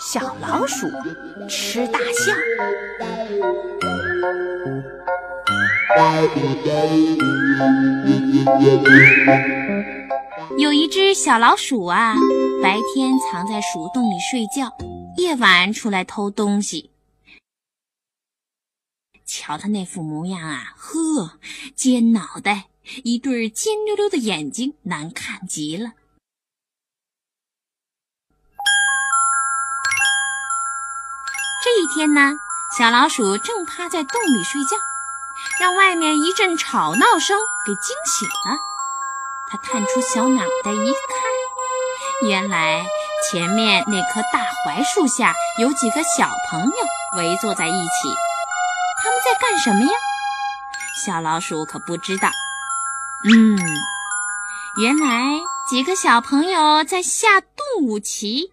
小老鼠吃大象。有一只小老鼠啊，白天藏在鼠洞里睡觉，夜晚出来偷东西。瞧它那副模样啊，呵，尖脑袋，一对尖溜溜的眼睛，难看极了。一天呢，小老鼠正趴在洞里睡觉，让外面一阵吵闹声给惊醒了。它探出小脑袋一看，原来前面那棵大槐树下有几个小朋友围坐在一起。他们在干什么呀？小老鼠可不知道。嗯，原来几个小朋友在下动物棋。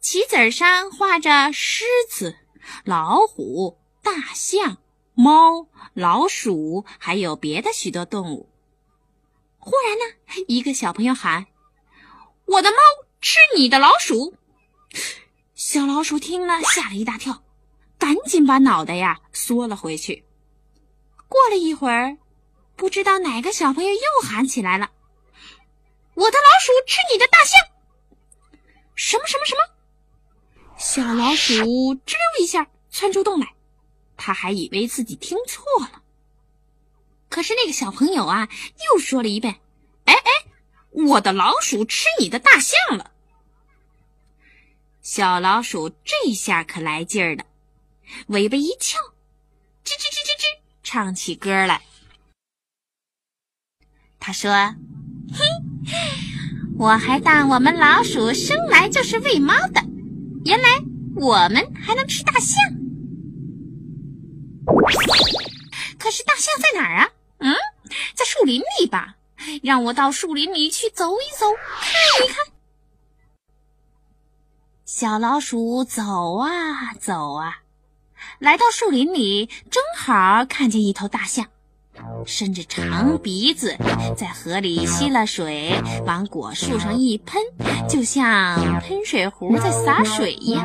棋子上画着狮子、老虎、大象、猫、老鼠，还有别的许多动物。忽然呢，一个小朋友喊：“我的猫吃你的老鼠！”小老鼠听了，吓了一大跳，赶紧把脑袋呀缩了回去。过了一会儿，不知道哪个小朋友又喊起来了：“我的老鼠吃你的大象！”什么什么什么？小老鼠吱溜一下窜出洞来，他还以为自己听错了。可是那个小朋友啊，又说了一遍：“哎哎，我的老鼠吃你的大象了。”小老鼠这下可来劲儿了，尾巴一翘，吱吱吱吱吱，唱起歌来。他说：“嘿，我还当我们老鼠生来就是喂猫的，原来我们还能吃大象。可是大象在哪儿啊？”嗯，在树林里吧，让我到树林里去走一走，看一看。小老鼠走啊走啊，来到树林里，正好看见一头大象，伸着长鼻子在河里吸了水，往果树上一喷，就像喷水壶在洒水一样。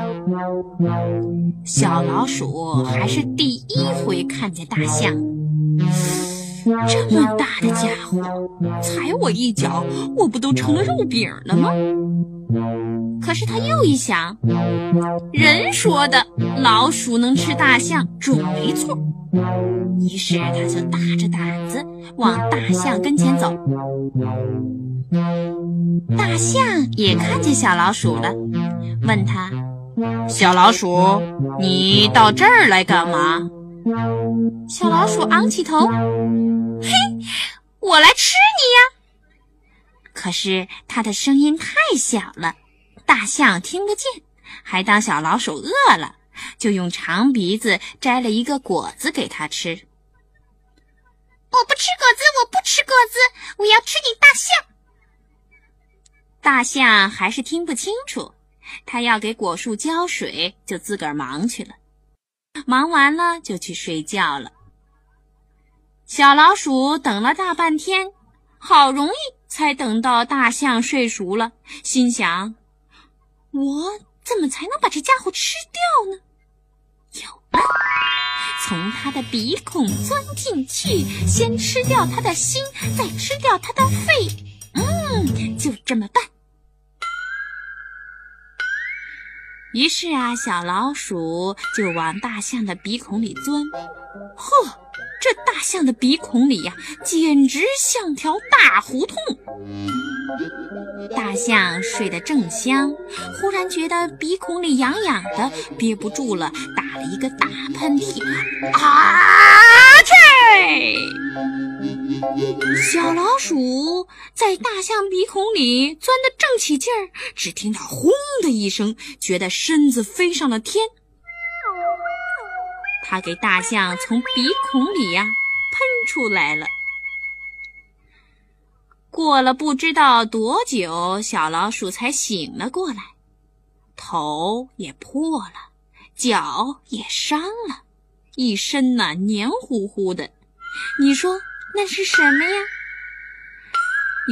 小老鼠还是第一回看见大象。这么大的家伙，踩我一脚，我不都成了肉饼了吗？是他又一想，人说的老鼠能吃大象准没错，于是他就大着胆子往大象跟前走。大象也看见小老鼠了，问他：“小老鼠，你到这儿来干嘛？”小老鼠昂起头。嘿，我来吃你呀！可是它的声音太小了，大象听不见，还当小老鼠饿了，就用长鼻子摘了一个果子给它吃。我不吃果子，我不吃果子，我要吃你大象。大象还是听不清楚，它要给果树浇水，就自个儿忙去了。忙完了就去睡觉了。小老鼠等了大半天，好容易才等到大象睡熟了，心想：“我怎么才能把这家伙吃掉呢？”有了，从他的鼻孔钻进去，先吃掉他的心，再吃掉他的肺。嗯，就这么办。于是啊，小老鼠就往大象的鼻孔里钻。呵。这大象的鼻孔里呀，简直像条大胡同。大象睡得正香，忽然觉得鼻孔里痒痒的，憋不住了，打了一个大喷嚏。啊！去！小老鼠在大象鼻孔里钻得正起劲儿，只听到“轰”的一声，觉得身子飞上了天。他给大象从鼻孔里呀喷出来了。过了不知道多久，小老鼠才醒了过来，头也破了，脚也伤了，一身呐黏糊糊的。你说那是什么呀？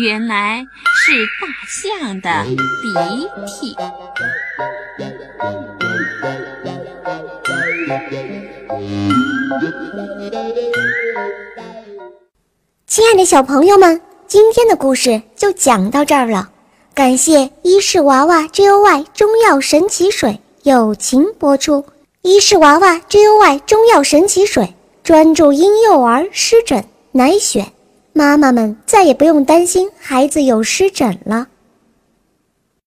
原来是大象的鼻涕。亲爱的小朋友们，今天的故事就讲到这儿了。感谢伊氏娃娃 Joy 中药神奇水友情播出。伊氏娃娃 Joy 中药神奇水专注婴幼儿湿疹，奶选，妈妈们再也不用担心孩子有湿疹了。